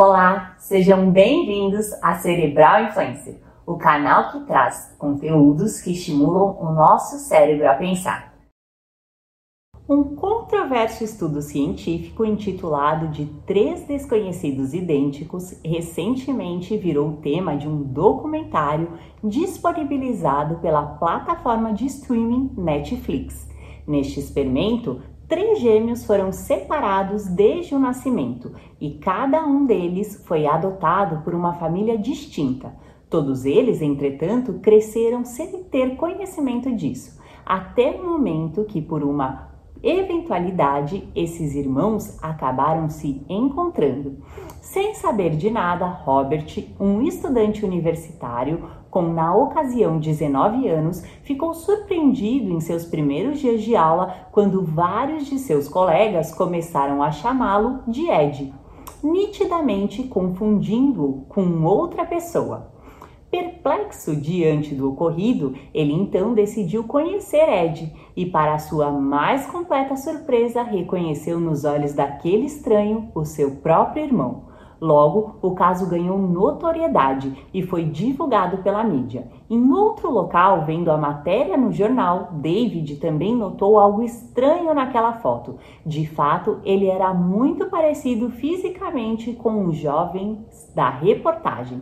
Olá, sejam bem-vindos a Cerebral Influencer, o canal que traz conteúdos que estimulam o nosso cérebro a pensar. Um controverso estudo científico intitulado de Três Desconhecidos Idênticos recentemente virou tema de um documentário disponibilizado pela plataforma de streaming Netflix. Neste experimento, Três gêmeos foram separados desde o nascimento e cada um deles foi adotado por uma família distinta. Todos eles, entretanto, cresceram sem ter conhecimento disso, até o momento que, por uma eventualidade, esses irmãos acabaram se encontrando. Sem saber de nada, Robert, um estudante universitário com na ocasião 19 anos, ficou surpreendido em seus primeiros dias de aula quando vários de seus colegas começaram a chamá-lo de Ed, nitidamente confundindo-o com outra pessoa. Perplexo diante do ocorrido, ele então decidiu conhecer Ed e, para sua mais completa surpresa, reconheceu nos olhos daquele estranho o seu próprio irmão. Logo, o caso ganhou notoriedade e foi divulgado pela mídia. Em outro local, vendo a matéria no jornal, David também notou algo estranho naquela foto. De fato, ele era muito parecido fisicamente com os jovens da reportagem.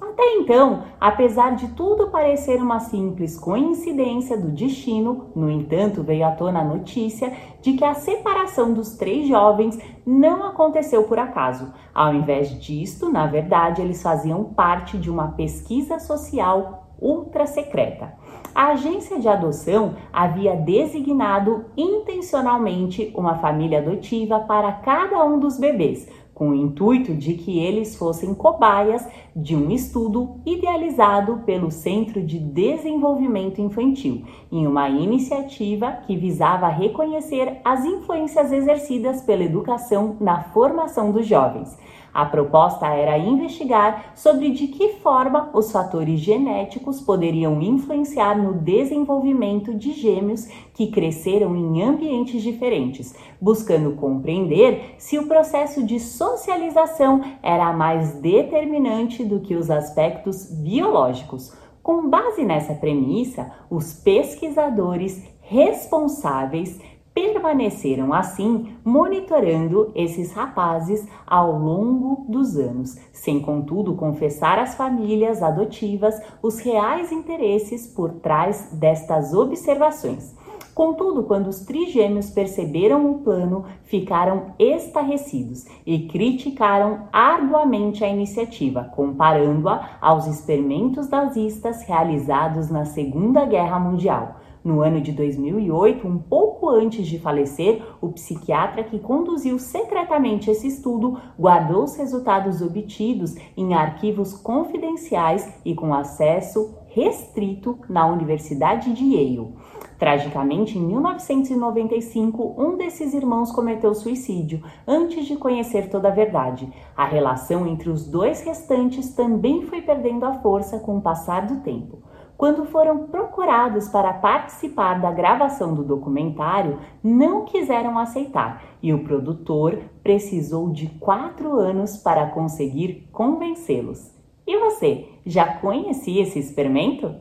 Até então, apesar de tudo parecer uma simples coincidência do destino, no entanto, veio à tona a notícia de que a separação dos três jovens não aconteceu por acaso. Ao invés disto, na verdade, eles faziam parte de uma pesquisa social ultra secreta. A agência de adoção havia designado intencionalmente uma família adotiva para cada um dos bebês, com o intuito de que eles fossem cobaias de um estudo idealizado pelo Centro de Desenvolvimento Infantil, em uma iniciativa que visava reconhecer as influências exercidas pela educação na formação dos jovens. A proposta era investigar sobre de que forma os fatores genéticos poderiam influenciar no desenvolvimento de gêmeos que cresceram em ambientes diferentes, buscando compreender se o processo de socialização era mais determinante do que os aspectos biológicos. Com base nessa premissa, os pesquisadores responsáveis permaneceram assim monitorando esses rapazes ao longo dos anos, sem contudo confessar às famílias adotivas os reais interesses por trás destas observações. Contudo, quando os trigêmeos perceberam o plano, ficaram estarrecidos e criticaram arduamente a iniciativa, comparando-a aos experimentos nazistas realizados na Segunda Guerra Mundial. No ano de 2008, um pouco antes de falecer, o psiquiatra que conduziu secretamente esse estudo guardou os resultados obtidos em arquivos confidenciais e com acesso restrito na Universidade de Yale. Tragicamente, em 1995, um desses irmãos cometeu suicídio antes de conhecer toda a verdade. A relação entre os dois restantes também foi perdendo a força com o passar do tempo. Quando foram procurados para participar da gravação do documentário, não quiseram aceitar e o produtor precisou de quatro anos para conseguir convencê-los. E você, já conhecia esse experimento?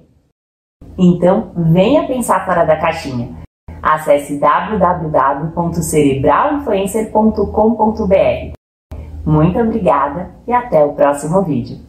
Então, venha pensar fora da caixinha. Acesse www.cerebralinfluencer.com.br. Muito obrigada e até o próximo vídeo.